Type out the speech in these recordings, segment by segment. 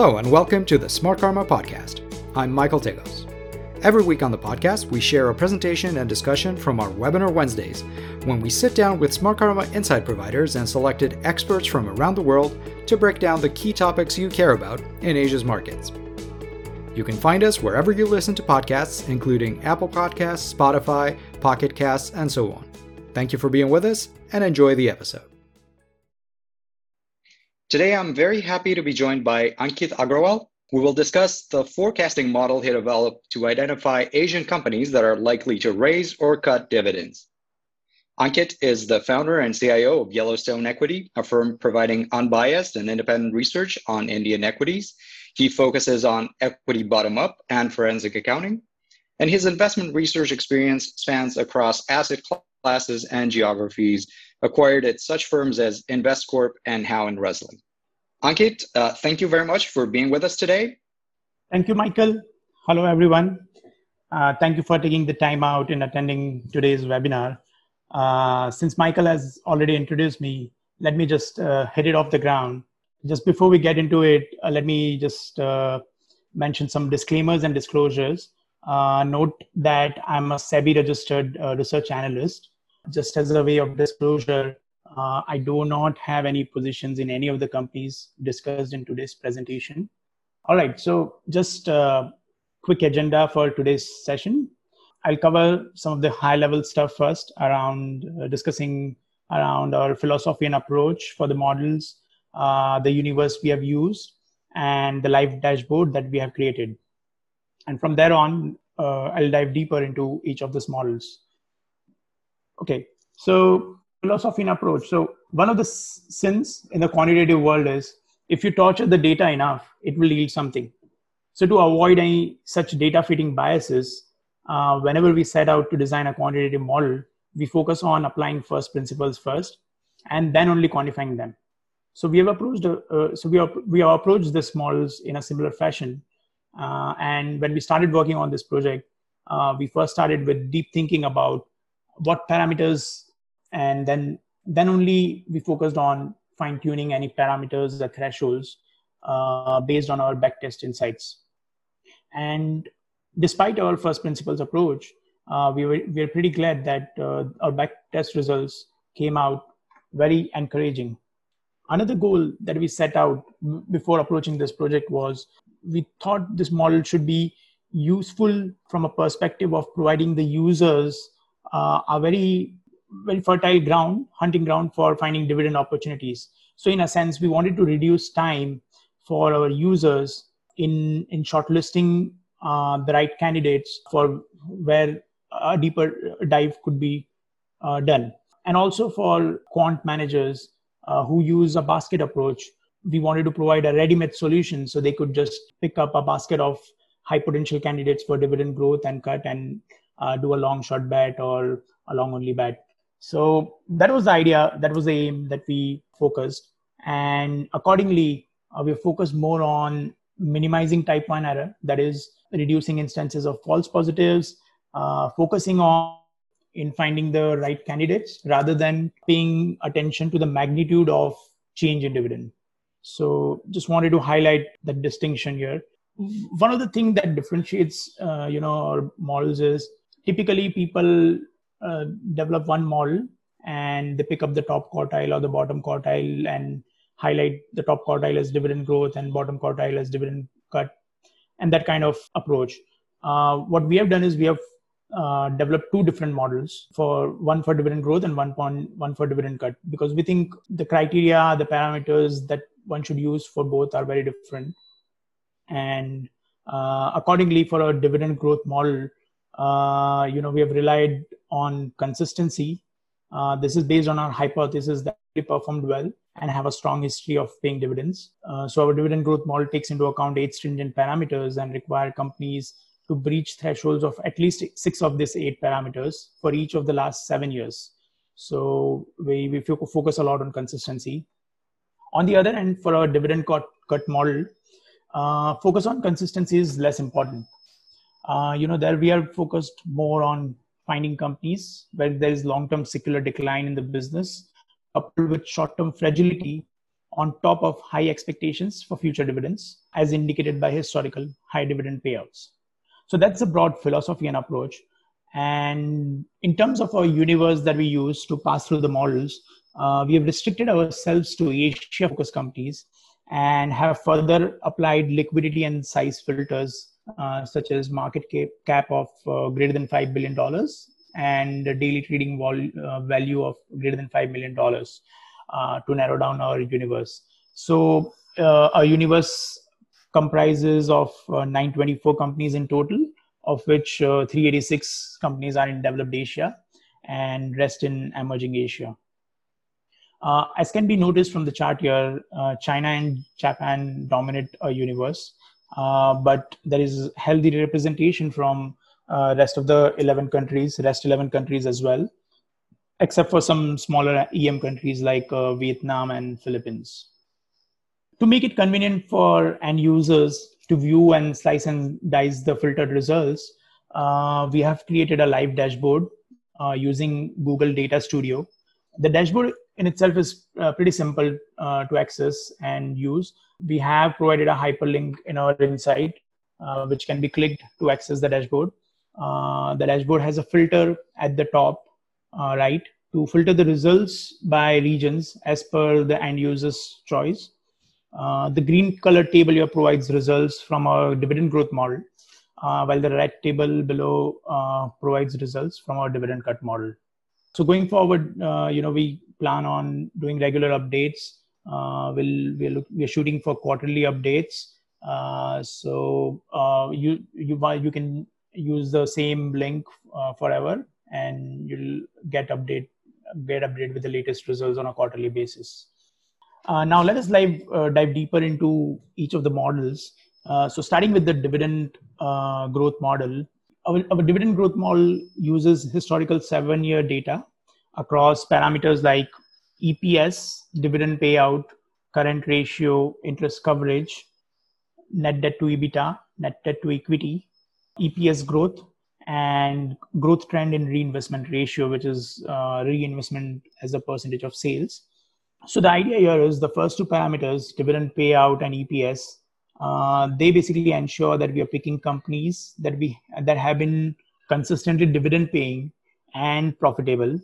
Hello, and welcome to the Smartkarma Podcast. I'm Michael Tegos. Every week on the podcast, we share a presentation and discussion from our Webinar Wednesdays, when we sit down with Smartkarma insight providers and selected experts from around the world to break down the key topics you care about in Asia's markets. You can find us wherever you listen to podcasts, including Apple Podcasts, Spotify, Pocket Casts, and so on. Thank you for being with us, and enjoy the episode. Today, I'm very happy to be joined by Ankit Agrawal. We will discuss the forecasting model he developed to identify Asian companies that are likely to raise or cut dividends. Ankit is the founder and CIO of Yellowstone Equity, a firm providing unbiased and independent research on Indian equities. He focuses on equity bottom up and forensic accounting. And his investment research experience spans across asset classes and geographies, acquired at such firms as Investcorp and Howe and Rusling. Ankit, uh, thank you very much for being with us today. Thank you, Michael. Hello, everyone. Uh, thank you for taking the time out in attending today's webinar. Uh, since Michael has already introduced me, let me just uh, hit it off the ground. Just before we get into it, uh, let me just uh, mention some disclaimers and disclosures. note that I'm a SEBI registered research analyst just as a way of disclosure, uh, I do not have any positions in any of the companies discussed in today's presentation. All right, so just a quick agenda for today's session. I'll cover some of the high level stuff first around uh, discussing around our philosophy and approach for the models, uh, the universe we have used, and the live dashboard that we have created. And from there on, uh, I'll dive deeper into each of these models. Okay, so philosophy and approach. So one of the sins in the quantitative world is if you torture the data enough, it will yield something. So to avoid any such data fitting biases, uh, whenever we set out to design a quantitative model, we focus on applying first principles first, and then only quantifying them. So we have approached, uh, so we, we have approached these models in a similar fashion. Uh, and when we started working on this project, uh, we first started with deep thinking about what parameters and then then only we focused on fine tuning any parameters the thresholds uh, based on our backtest insights. And despite our first principles approach uh, we were we are pretty glad that uh, our backtest results came out very encouraging. Another goal that we set out before approaching this project was we thought this model should be useful from a perspective of providing the users uh, a very very fertile ground, hunting ground for finding dividend opportunities. So in a sense, we wanted to reduce time for our users in in shortlisting uh, the right candidates for where a deeper dive could be uh, done, and also for quant managers uh, who use a basket approach. We wanted to provide a ready-made solution so they could just pick up a basket of high potential candidates for dividend growth and cut and uh, do a long short bet or a long only bet. So that was the idea, that was the aim that we focused. And accordingly, uh, we focused more on minimizing type 1 error, that is, reducing instances of false positives, uh, focusing on in finding the right candidates rather than paying attention to the magnitude of change in dividend. So just wanted to highlight that distinction here. One of the things that differentiates, uh, you know, our models is typically people uh, develop one model and they pick up the top quartile or the bottom quartile and highlight the top quartile as dividend growth and bottom quartile as dividend cut and that kind of approach. Uh, what we have done is we have uh, developed two different models for one for dividend growth and one, point, one for dividend cut because we think the criteria the parameters that one should use for both are very different. And uh, accordingly for a dividend growth model uh, you know we have relied on consistency. Uh, this is based on our hypothesis that we performed well and have a strong history of paying dividends. Uh, so our dividend growth model takes into account eight stringent parameters and require companies to breach thresholds of at least six of these eight parameters for each of the last seven years. So we, we focus a lot on consistency. On the other end for our dividend cut, cut model uh, focus on consistency is less important uh, you know, there we are focused more on finding companies where there is long-term secular decline in the business, coupled with short-term fragility on top of high expectations for future dividends, as indicated by historical high dividend payouts. So that's the broad philosophy and approach. And in terms of our universe that we use to pass through the models, uh, we have restricted ourselves to Asia focused companies and have further applied liquidity and size filters uh, such as market cap of uh, greater than $5 billion and daily trading vol- uh, value of greater than $5 million uh, to narrow down our universe. So uh, our universe comprises of 924 companies in total, of which 386 companies are in developed Asia and rest in emerging Asia. As can be noticed from the chart here, China and Japan dominate our universe, but there is healthy representation from uh, rest of the 11 countries, rest 11 countries as well, except for some smaller EM countries like uh, Vietnam and Philippines. To make it convenient for end users to view and slice and dice the filtered results, uh, we have created a live dashboard using Google Data Studio. The dashboard in itself is uh, pretty simple uh, to access and use. We have provided a hyperlink in our insight, uh, which can be clicked to access the dashboard. Uh, the dashboard has a filter at the top uh, right to filter the results by regions as per the end user's choice. Uh, the green color table here provides results from our dividend growth model, while the red table below provides results from our dividend cut model. So going forward, you know, we plan on doing regular updates. Uh, we'll we're, look, we're shooting for quarterly updates. Uh, so uh, you you you can use the same link uh, forever, and you'll get update get update with the latest results on a quarterly basis. Uh, now let us dive uh, dive deeper into each of the models. so starting with the dividend growth model, our, our dividend growth model uses historical seven year data across parameters like EPS, dividend payout, current ratio, interest coverage, net debt to EBITDA, net debt to equity, EPS growth, and growth trend in reinvestment ratio, which is uh, reinvestment as a percentage of sales. So the idea here is the first two parameters, dividend payout and EPS, uh, they basically ensure that we are picking companies that we that have been consistently dividend paying and profitable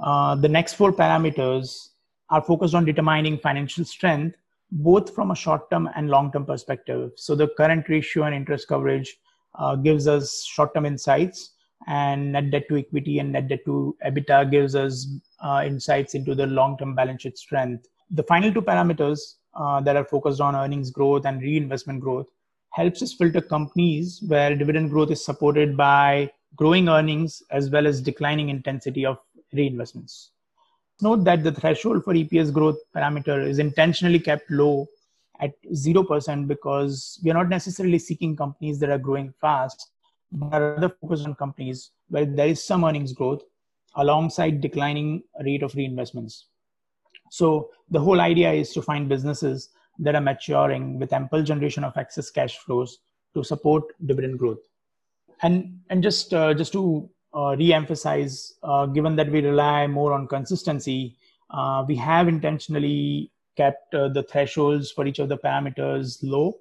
uh, the next four parameters are focused on determining financial strength, both from a short term and long term perspective. So the current ratio and interest coverage uh, gives us short term insights, and net debt to equity and net debt to EBITDA gives us uh, insights into the long term balance sheet strength. The final two parameters uh, that are focused on earnings growth and reinvestment growth helps us filter companies where dividend growth is supported by growing earnings as well as declining intensity of reinvestments. Note that the threshold for EPS growth parameter is intentionally kept low at 0% because we are not necessarily seeking companies that are growing fast, but rather focused on companies where there is some earnings growth alongside declining rate of reinvestments. So the whole idea is to find businesses that are maturing with ample generation of excess cash flows to support dividend growth. And and just uh, just to uh, re-emphasize, uh, given that we rely more on consistency, uh, we have intentionally kept uh, the thresholds for each of the parameters low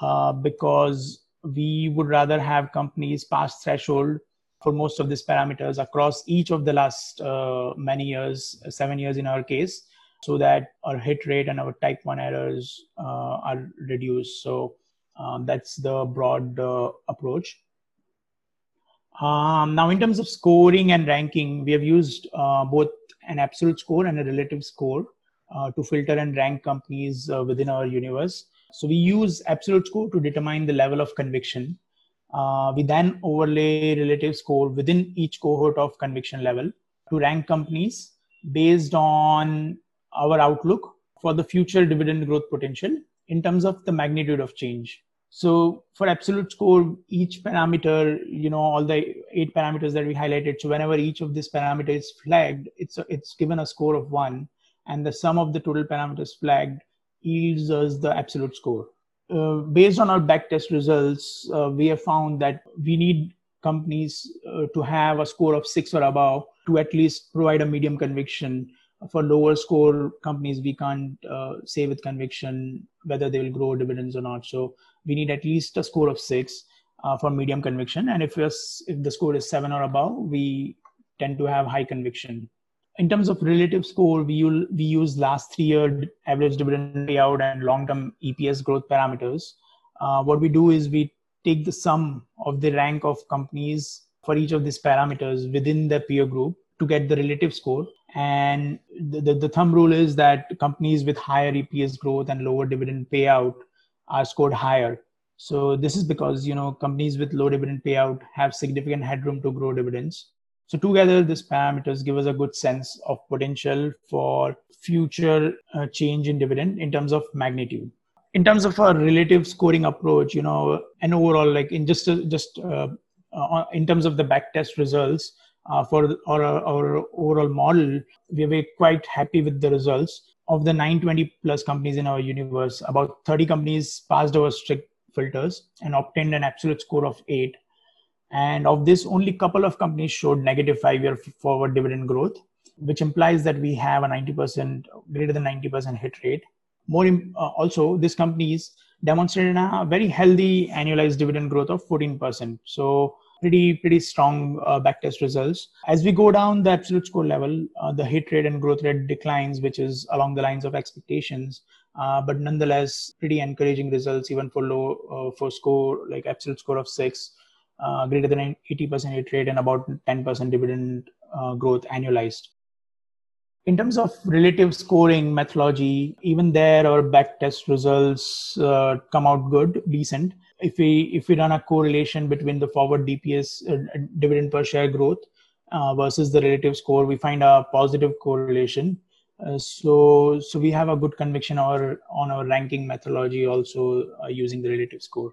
uh, because we would rather have companies pass threshold for most of these parameters across each of the last uh, many years, seven years in our case, so that our hit rate and our type 1 errors are reduced. So um, that's the broad approach. Um, now, in terms of scoring and ranking, we have used uh, both an absolute score and a relative score uh, to filter and rank companies uh, within our universe. So, we use absolute score to determine the level of conviction. Uh, we then overlay relative score within each cohort of conviction level to rank companies based on our outlook for the future dividend growth potential in terms of the magnitude of change. So for absolute score, each parameter, you know, all the eight parameters that we highlighted. So whenever each of these parameters is flagged, it's a, it's given a score of one, and the sum of the total parameters flagged yields us the absolute score. Uh, based on our backtest results, uh, we have found that we need companies uh, to have a score of six or above to at least provide a medium conviction for lower score companies, we can't uh, say with conviction whether they will grow dividends or not. So we need at least a score of six uh, for medium conviction. And if, if the score is seven or above, we tend to have high conviction. In terms of relative score, we, we use last three year average dividend payout and long term EPS growth parameters. Uh, what we do is we take the sum of the rank of companies for each of these parameters within the peer group to get the relative score. And the, the, the thumb rule is that companies with higher EPS growth and lower dividend payout are scored higher. So this is because you know companies with low dividend payout have significant headroom to grow dividends. So together, these parameters give us a good sense of potential for future uh, change in dividend in terms of magnitude. In terms of a relative scoring approach, you know, and overall, like in just uh, just uh, in terms of the backtest results uh, for our, our overall model, we were quite happy with the results. Of the 920 plus companies in our universe, about 30 companies passed our strict filters and obtained an absolute score of eight. And of this, only a couple of companies showed negative five-year forward dividend growth, which implies that we have a 90% greater than 90% hit rate. More uh, also, these companies demonstrated a very healthy annualized dividend growth of 14%. So pretty pretty strong uh, backtest results. As we go down the absolute score level, uh, the hit rate and growth rate declines, which is along the lines of expectations. Uh, but nonetheless, pretty encouraging results even for low uh, for score like absolute score of six, uh, greater than 80% hit rate and about 10% dividend uh, growth annualized. In terms of relative scoring methodology, even there our backtest results come out good, decent if we if we run a correlation between the forward DPS uh, dividend per share growth uh, versus the relative score, we find a positive correlation. Uh, so so we have a good conviction our, on our ranking methodology also uh, using the relative score.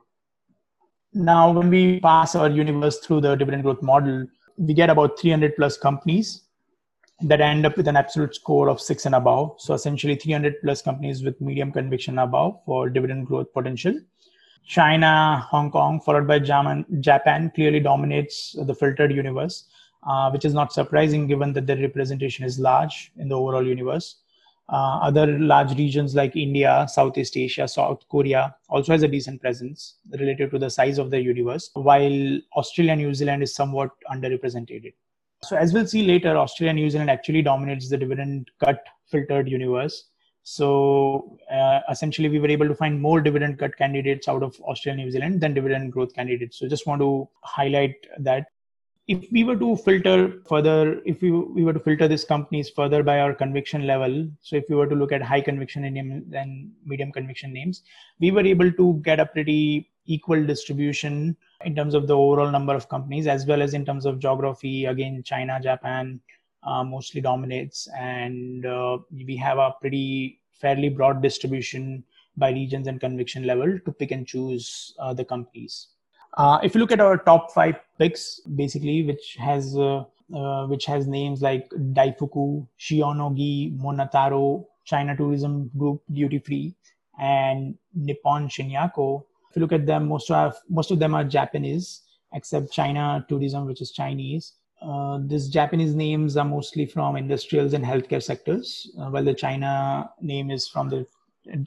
Now, when we pass our universe through the dividend growth model, we get about 300 plus companies that end up with an absolute score of six and above. So essentially 300 plus companies with medium conviction above for dividend growth potential China, Hong Kong, followed by Japan, Japan clearly dominates the filtered universe, uh, which is not surprising given that their representation is large in the overall universe. Uh, other large regions like India, Southeast Asia, South Korea also has a decent presence relative to the size of the universe, while Australia and New Zealand is somewhat underrepresented. So as we'll see later, Australia and New Zealand actually dominates the dividend cut filtered universe so uh, essentially, we were able to find more dividend cut candidates out of Australia, and New Zealand than dividend growth candidates. So just want to highlight that. If we were to filter further, if we, we were to filter these companies further by our conviction level, so if we were to look at high conviction names and medium conviction names, we were able to get a pretty equal distribution in terms of the overall number of companies as well as in terms of geography. Again, China, Japan, uh, mostly dominates, and uh, we have a pretty fairly broad distribution by regions and conviction level to pick and choose uh, the companies. Uh, if you look at our top five picks, basically, which has uh, uh, which has names like Daifuku, Shionogi, MonotaRO, China Tourism Group Duty Free, and Nippon Shinyaku. If you look at them, most of most of them are Japanese, except China Tourism, which is Chinese. Uh, these Japanese names are mostly from industrials and healthcare sectors, uh, while the China name is from the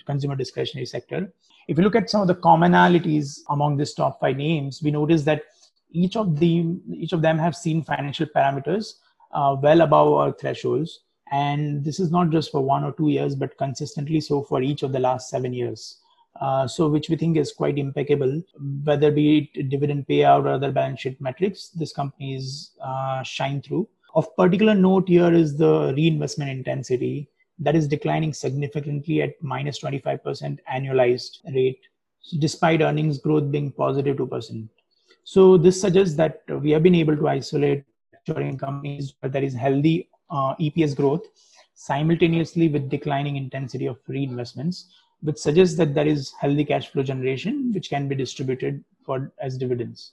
consumer discretionary sector. If you look at some of the commonalities among these top five names, we notice that each of the each of them have seen financial parameters uh, well above our thresholds, and this is not just for one or two years, but consistently so for each of the last seven years. Uh, so which we think is quite impeccable, whether be it dividend payout or other balance sheet metrics, this companies uh, shine through. Of particular note here is the reinvestment intensity that is declining significantly at minus 25% annualized rate, despite earnings growth being positive 2%. So this suggests that we have been able to isolate maturing companies where there is healthy uh, EPS growth simultaneously with declining intensity of reinvestments which suggests that there is healthy cash flow generation which can be distributed for as dividends.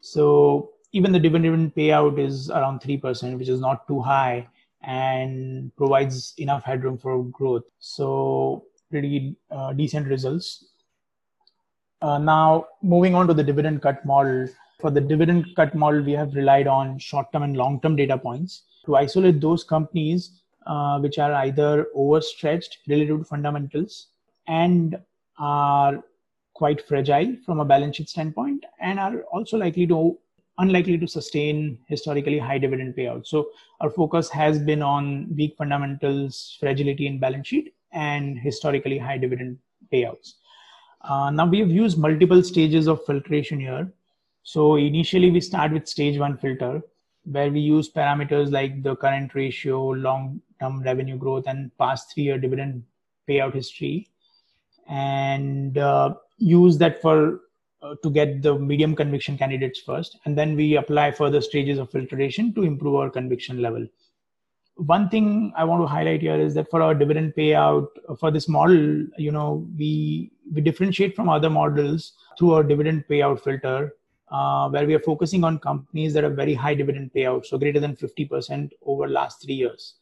So even the dividend payout is around 3%, which is not too high and provides enough headroom for growth. So pretty uh, decent results. Uh, now moving on to the dividend cut model. For the dividend cut model, we have relied on short-term and long-term data points to isolate those companies uh, which are either overstretched relative to fundamentals and are quite fragile from a balance sheet standpoint and are also likely to unlikely to sustain historically high dividend payouts. So our focus has been on weak fundamentals, fragility in balance sheet, and historically high dividend payouts. Uh, now we have used multiple stages of filtration here. So initially we start with stage one filter, where we use parameters like the current ratio, long-term revenue growth, and past three-year dividend payout history, and uh, use that for uh, to get the medium conviction candidates first, and then we apply further stages of filtration to improve our conviction level. One thing I want to highlight here is that for our dividend payout uh, for this model, you know, we we differentiate from other models through our dividend payout filter uh, where we are focusing on companies that have very high dividend payouts, so greater than 50% over last three years.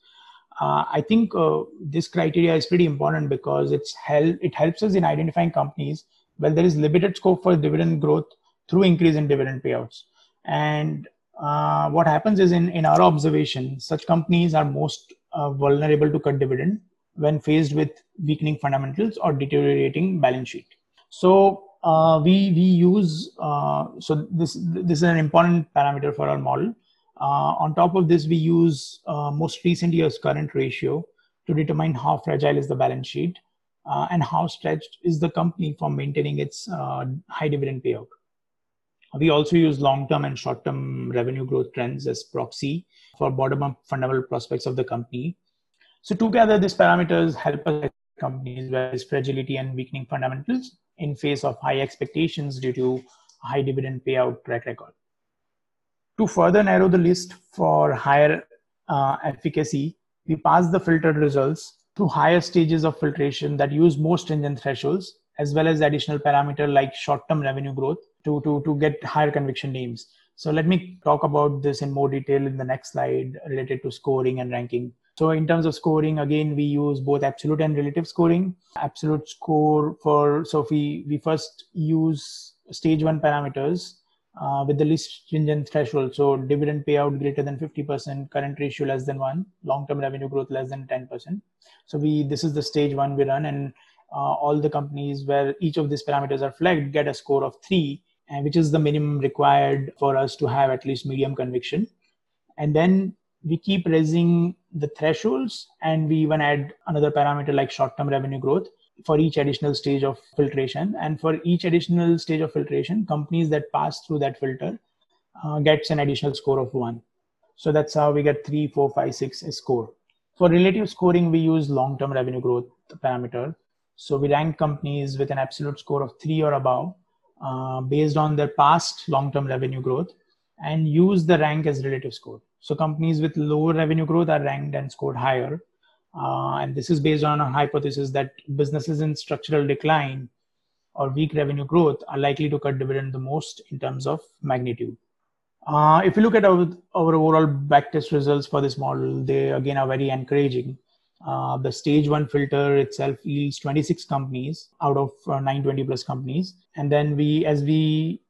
Uh, I think uh, this criteria is pretty important because it's hel- it helps us in identifying companies where there is limited scope for dividend growth through increase in dividend payouts. And uh, what happens is, in, in our observation, such companies are most uh, vulnerable to cut dividend when faced with weakening fundamentals or deteriorating balance sheet. So uh, we we use uh, so this this is an important parameter for our model. Uh, on top of this, we use uh, most recent year's current ratio to determine how fragile is the balance sheet uh, and how stretched is the company for maintaining its high dividend payout. We also use long-term and short-term revenue growth trends as proxy for bottom-up fundamental prospects of the company. So together, these parameters help us companies is fragility and weakening fundamentals in face of high expectations due to high dividend payout track record. To further narrow the list for higher uh, efficacy, we pass the filtered results through higher stages of filtration that use more stringent thresholds, as well as additional parameter like short-term revenue growth to, to, to get higher conviction names. So let me talk about this in more detail in the next slide related to scoring and ranking. So in terms of scoring, again, we use both absolute and relative scoring. Absolute score for, so we, we first use stage one parameters uh, with the least stringent threshold. So dividend payout greater than 50%, current ratio less than one, long-term revenue growth less than 10%. So we, this is the stage one we run and uh, all the companies where each of these parameters are flagged get a score of three, and which is the minimum required for us to have at least medium conviction. And then we keep raising the thresholds and we even add another parameter like short-term revenue growth for each additional stage of filtration. And for each additional stage of filtration companies that pass through that filter uh, gets an additional score of one. So that's how we get three four five six score. For relative scoring we use long-term revenue growth parameter. So we rank companies with an absolute score of three or above uh, based on their past long-term revenue growth and use the rank as relative score. So companies with lower revenue growth are ranked and scored higher. Uh, and this is based on a hypothesis that businesses in structural decline or weak revenue growth are likely to cut dividend the most in terms of magnitude. Uh, if you look at our, our overall backtest results for this model, they again are very encouraging. Uh, the stage one filter itself yields 26 companies out of uh, 920 plus companies. And then we, as we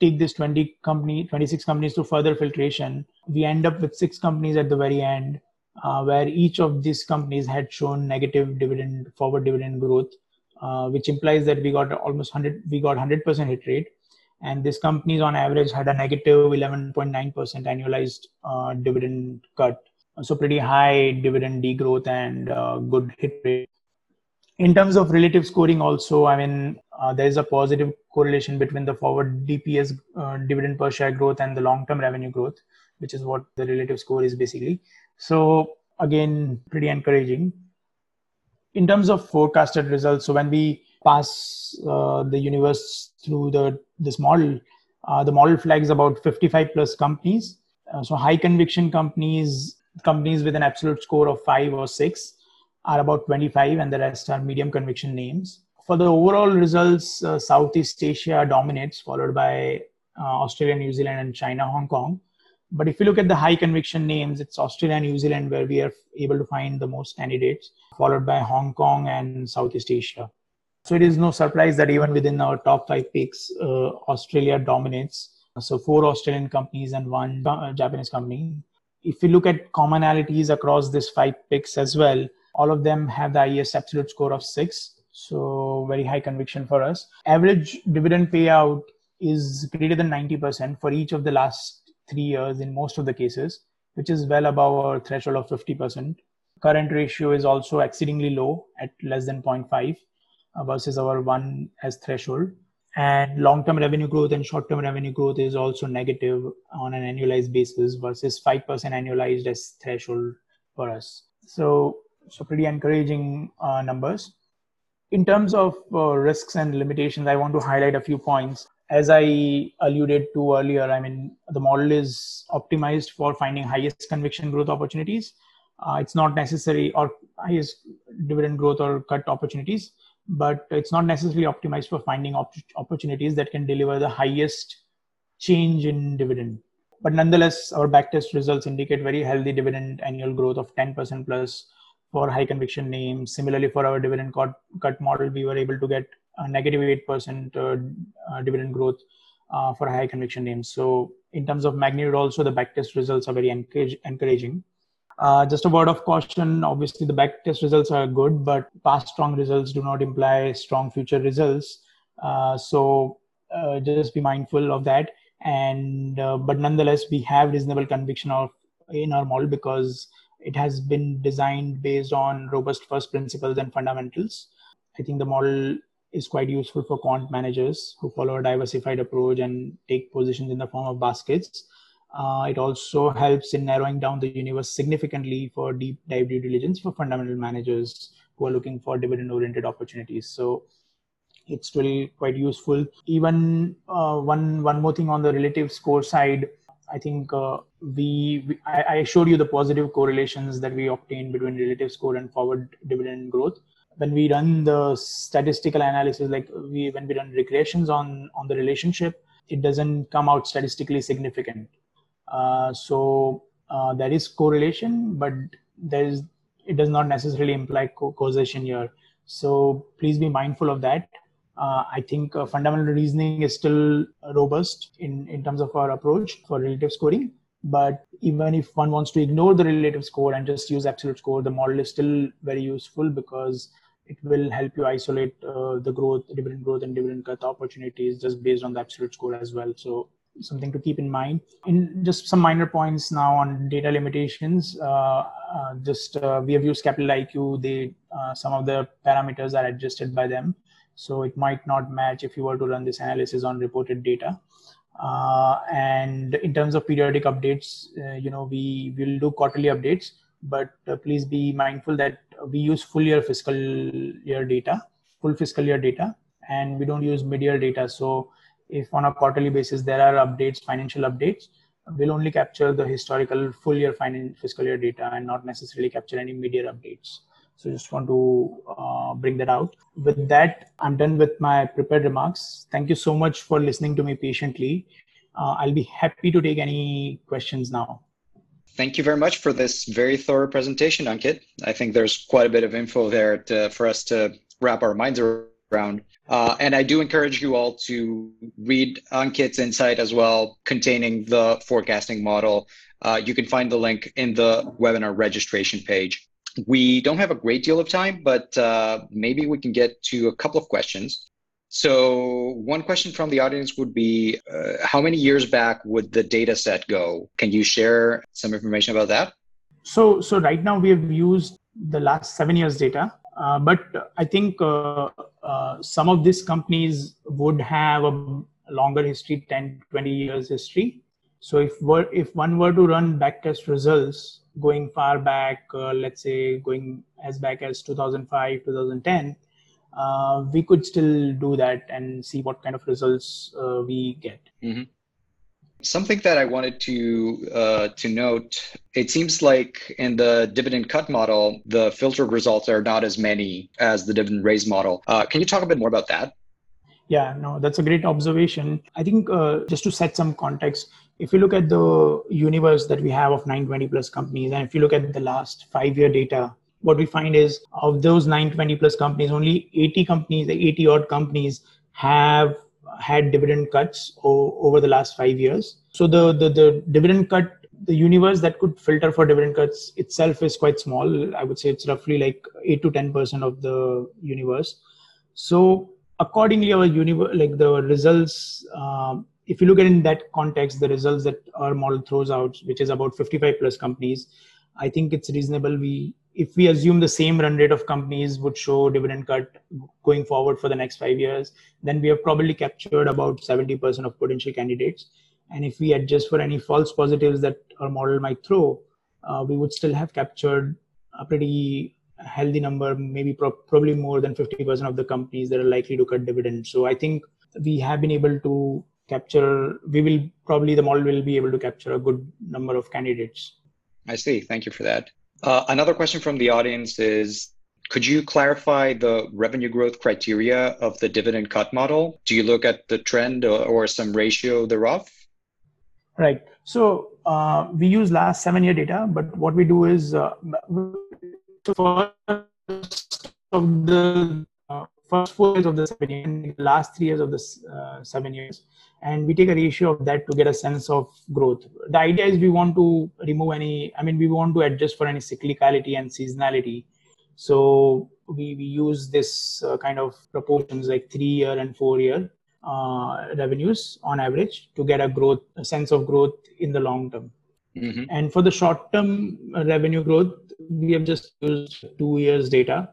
take this 20 company 26 companies to further filtration we end up with six companies at the very end uh, where each of these companies had shown negative dividend forward dividend growth uh, which implies that we got almost 100 we got 100% hit rate. And these companies on average had a negative 11.9% annualized uh, dividend cut. So pretty high dividend degrowth and uh, good hit rate. In terms of relative scoring also i mean uh, there is a positive correlation between the forward dps uh, dividend per share growth and the long term revenue growth which is what the relative score is basically so again pretty encouraging in terms of forecasted results so when we pass uh, the universe through the this model uh, the model flags about 55 plus companies uh, so high conviction companies companies with an absolute score of 5 or 6 are about 25 and the rest are medium conviction names. For the overall results, uh, Southeast Asia dominates, followed by uh, Australia, New Zealand, and China, Hong Kong. But if you look at the high conviction names, it's Australia and New Zealand where we are able to find the most candidates, followed by Hong Kong and Southeast Asia. So it is no surprise that even within our top five picks, uh, Australia dominates. So four Australian companies and one uh, Japanese company if you look at commonalities across these five picks as well, all of them have the highest absolute score of six. So very high conviction for us. Average dividend payout is greater than 90% for each of the last three years in most of the cases, which is well above our threshold of 50%. Current ratio is also exceedingly low at less than 0.5 uh, versus our one as threshold. And long term revenue growth and short term revenue growth is also negative on an annualized basis versus 5% annualized as threshold for us. So, so pretty encouraging uh, numbers. In terms of uh, risks and limitations, I want to highlight a few points as I alluded to earlier, I mean, the model is optimized for finding highest conviction growth opportunities. Uh, it's not necessary or highest dividend growth or cut opportunities, but it's not necessarily optimized for finding op- opportunities that can deliver the highest change in dividend. But nonetheless, our backtest results indicate very healthy dividend annual growth of 10% plus for high conviction names. Similarly, for our dividend cut, cut model, we were able to get negative 8% uh, uh, dividend growth uh, for high conviction names. So in terms of magnitude, also the backtest results are very encouraging. Uh, just a word of caution obviously the backtest results are good but past strong results do not imply strong future results uh, so uh, just be mindful of that and but nonetheless we have reasonable conviction of in our model because it has been designed based on robust first principles and fundamentals i think the model is quite useful for quant managers who follow a diversified approach and take positions in the form of baskets. Uh, it also helps in narrowing down the universe significantly for deep dive due diligence for fundamental managers who are looking for dividend oriented opportunities. So it's really quite useful. Even uh, one one more thing on the relative score side, I think uh, we, we I, I, showed you the positive correlations that we obtained between relative score and forward dividend growth when we run the statistical analysis like we when we run regressions on on the relationship it doesn't come out statistically significant. Uh, so uh, there is correlation but there is it does not necessarily imply co- causation here. So please be mindful of that. Uh, i think uh, fundamental reasoning is still robust in in terms of our approach for relative scoring but even if one wants to ignore the relative score and just use absolute score the model is still very useful because it will help you isolate uh, the growth, dividend growth, and dividend cut opportunities just based on the absolute score as well. So something to keep in mind. In just some minor points now on data limitations. Uh, uh, just uh, we have used Capital IQ. They uh, some of the parameters are adjusted by them, so it might not match if you were to run this analysis on reported data. Uh, and in terms of periodic updates, you know we will do quarterly updates, but please be mindful that we use full year fiscal year data, full fiscal year data, and we don't use mid-year data. So if on a quarterly basis there are updates, financial updates, we'll only capture the historical full year financial fiscal year data and not necessarily capture any mid-year updates. So just want to uh, bring that out. With that, I'm done with my prepared remarks. Thank you so much for listening to me patiently. Uh, I'll be happy to take any questions now. Thank you very much for this very thorough presentation, Ankit. I think there's quite a bit of info there to, for us to wrap our minds around. Uh, and I do encourage you all to read Ankit's insight as well, containing the forecasting model. Uh, you can find the link in the webinar registration page. We don't have a great deal of time, but uh, maybe we can get to a couple of questions. So one question from the audience would be, uh, how many years back would the data set go? Can you share some information about that? So, so right now we have used the last seven years data, uh, but I think uh, uh some of these companies would have a longer history, 10, 20 years history. So if were, if one were to run backtest results going far back, uh, let's say going as back as 2005, 2010, uh, we could still do that and see what kind of results uh, we get. Mm-hmm. Something that I wanted to uh, to note: it seems like in the dividend cut model, the filtered results are not as many as the dividend raise model. Uh, can you talk a bit more about that? Yeah, no, that's a great observation. I think uh, just to set some context, if you look at the universe that we have of 920 plus companies, and if you look at the last five year data, what we find is of those 920 plus companies, only 80 companies, 80 odd companies have had dividend cuts o- over the last five years. So the, the, the dividend cut the universe that could filter for dividend cuts itself is quite small. I would say it's roughly like eight to ten percent of the universe. So accordingly, our universe, like the results, um, if you look at in that context, the results that our model throws out, which is about 55 plus companies, I think it's reasonable. We if we assume the same run rate of companies would show dividend cut going forward for the next five years, then we have probably captured about 70% of potential candidates. And if we adjust for any false positives that our model might throw, uh, we would still have captured a pretty healthy number, maybe pro- probably more than 50% of the companies that are likely to cut dividends. So I think we have been able to capture, we will probably, the model will be able to capture a good number of candidates. I see. Thank you for that. Uh, another question from the audience is could you clarify the revenue growth criteria of the dividend cut model? Do you look at the trend or, or some ratio thereof? Right. So uh, we use last seven year data, but what we do is uh, first of the first four years of the seven years, last three years of the uh, seven years, and we take a ratio of that to get a sense of growth. The idea is we want to remove any, I mean, we want to adjust for any cyclicality and seasonality. So we, we use this uh, kind of proportions like three year and four year uh, revenues on average to get a growth, a sense of growth in the long term. Mm-hmm. And for the short term revenue growth, we have just used two years data.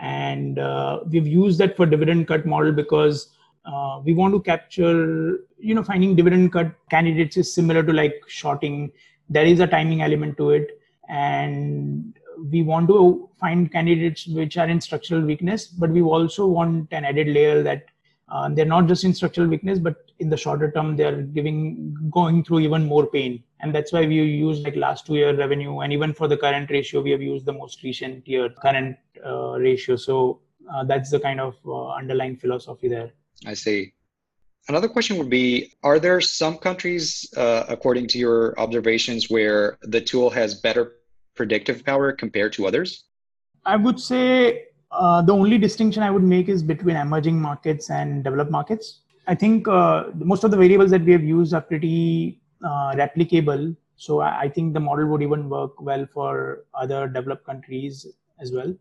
And uh, we've used that for dividend cut model because uh, we want to capture, you know, finding dividend cut candidates is similar to like shorting. There is a timing element to it. And we want to find candidates which are in structural weakness, but we also want an added layer that uh, they're not just in structural weakness, but in the shorter term, they're giving going through even more pain, and that's why we use like last two year revenue, and even for the current ratio, we have used the most recent year current uh, ratio. So uh, that's the kind of uh, underlying philosophy there. I see. Another question would be Are there some countries, uh, according to your observations, where the tool has better predictive power compared to others? I would say uh, the only distinction I would make is between emerging markets and developed markets. I think uh, most of the variables that we have used are pretty uh, replicable. So I, I, think the model would even work well for other developed countries as well.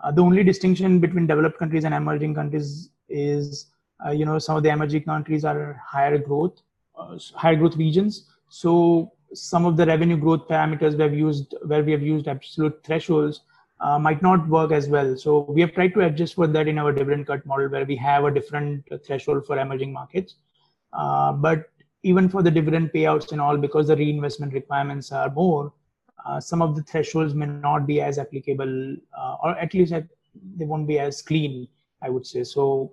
Uh, the only distinction between developed countries and emerging countries is, uh, you know, some of the emerging countries are higher growth, higher growth regions. So some of the revenue growth parameters we have used, where we have used absolute thresholds, uh, might not work as well. So we have tried to adjust for that in our dividend cut model where we have a different threshold for emerging markets. Uh, but even for the dividend payouts and all, because the reinvestment requirements are more, uh, some of the thresholds may not be as applicable, uh, or at least they won't be as clean, I would say. So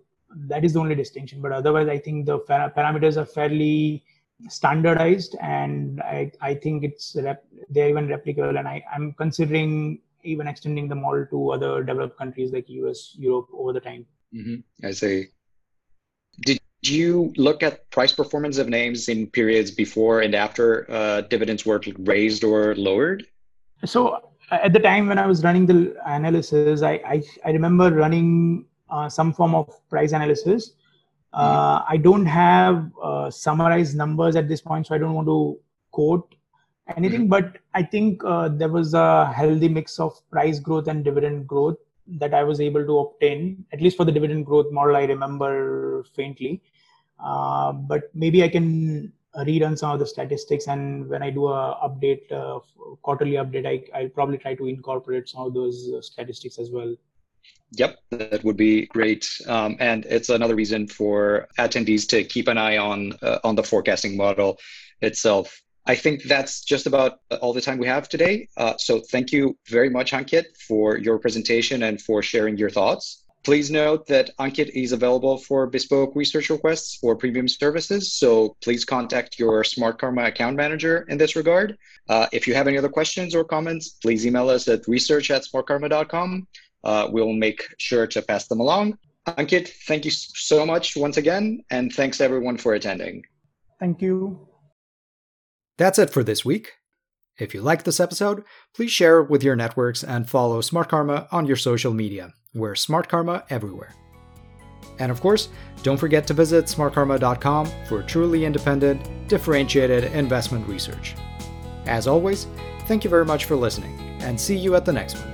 that is the only distinction. But otherwise, I think the parameters are fairly standardized and I, I think it's rep- they're even replicable and I, I'm considering even extending the model to other developed countries like US, Europe over the time. Mm-hmm. I see. Did you look at price performance of names in periods before and after uh, dividends were raised or lowered? So at the time when I was running the analysis, I, I, I remember running uh, some form of price analysis. Uh, mm-hmm. I don't have uh, summarized numbers at this point, so I don't want to quote anything mm-hmm. but i think uh, there was a healthy mix of price growth and dividend growth that i was able to obtain at least for the dividend growth model i remember faintly uh, but maybe i can rerun some of the statistics and when i do a update uh, quarterly update I, i'll probably try to incorporate some of those uh, statistics as well Yep, that would be great, um, and it's another reason for attendees to keep an eye on uh, on the forecasting model itself. I think that's just about all the time we have today. Uh, so thank you very much, Ankit, for your presentation and for sharing your thoughts. Please note that Ankit is available for bespoke research requests or premium services. So please contact your Smartkarma account manager in this regard. Uh, if you have any other questions or comments, please email us at research at smartkarma.com. Uh, we'll make sure to pass them along. Ankit, thank you so much once again, and thanks everyone for attending. Thank you. That's it for this week. If you liked this episode, please share it with your networks and follow Smartkarma on your social media. We're Smartkarma everywhere. And of course, don't forget to visit smartkarma.com for truly independent, differentiated investment research. As always, thank you very much for listening, and see you at the next one.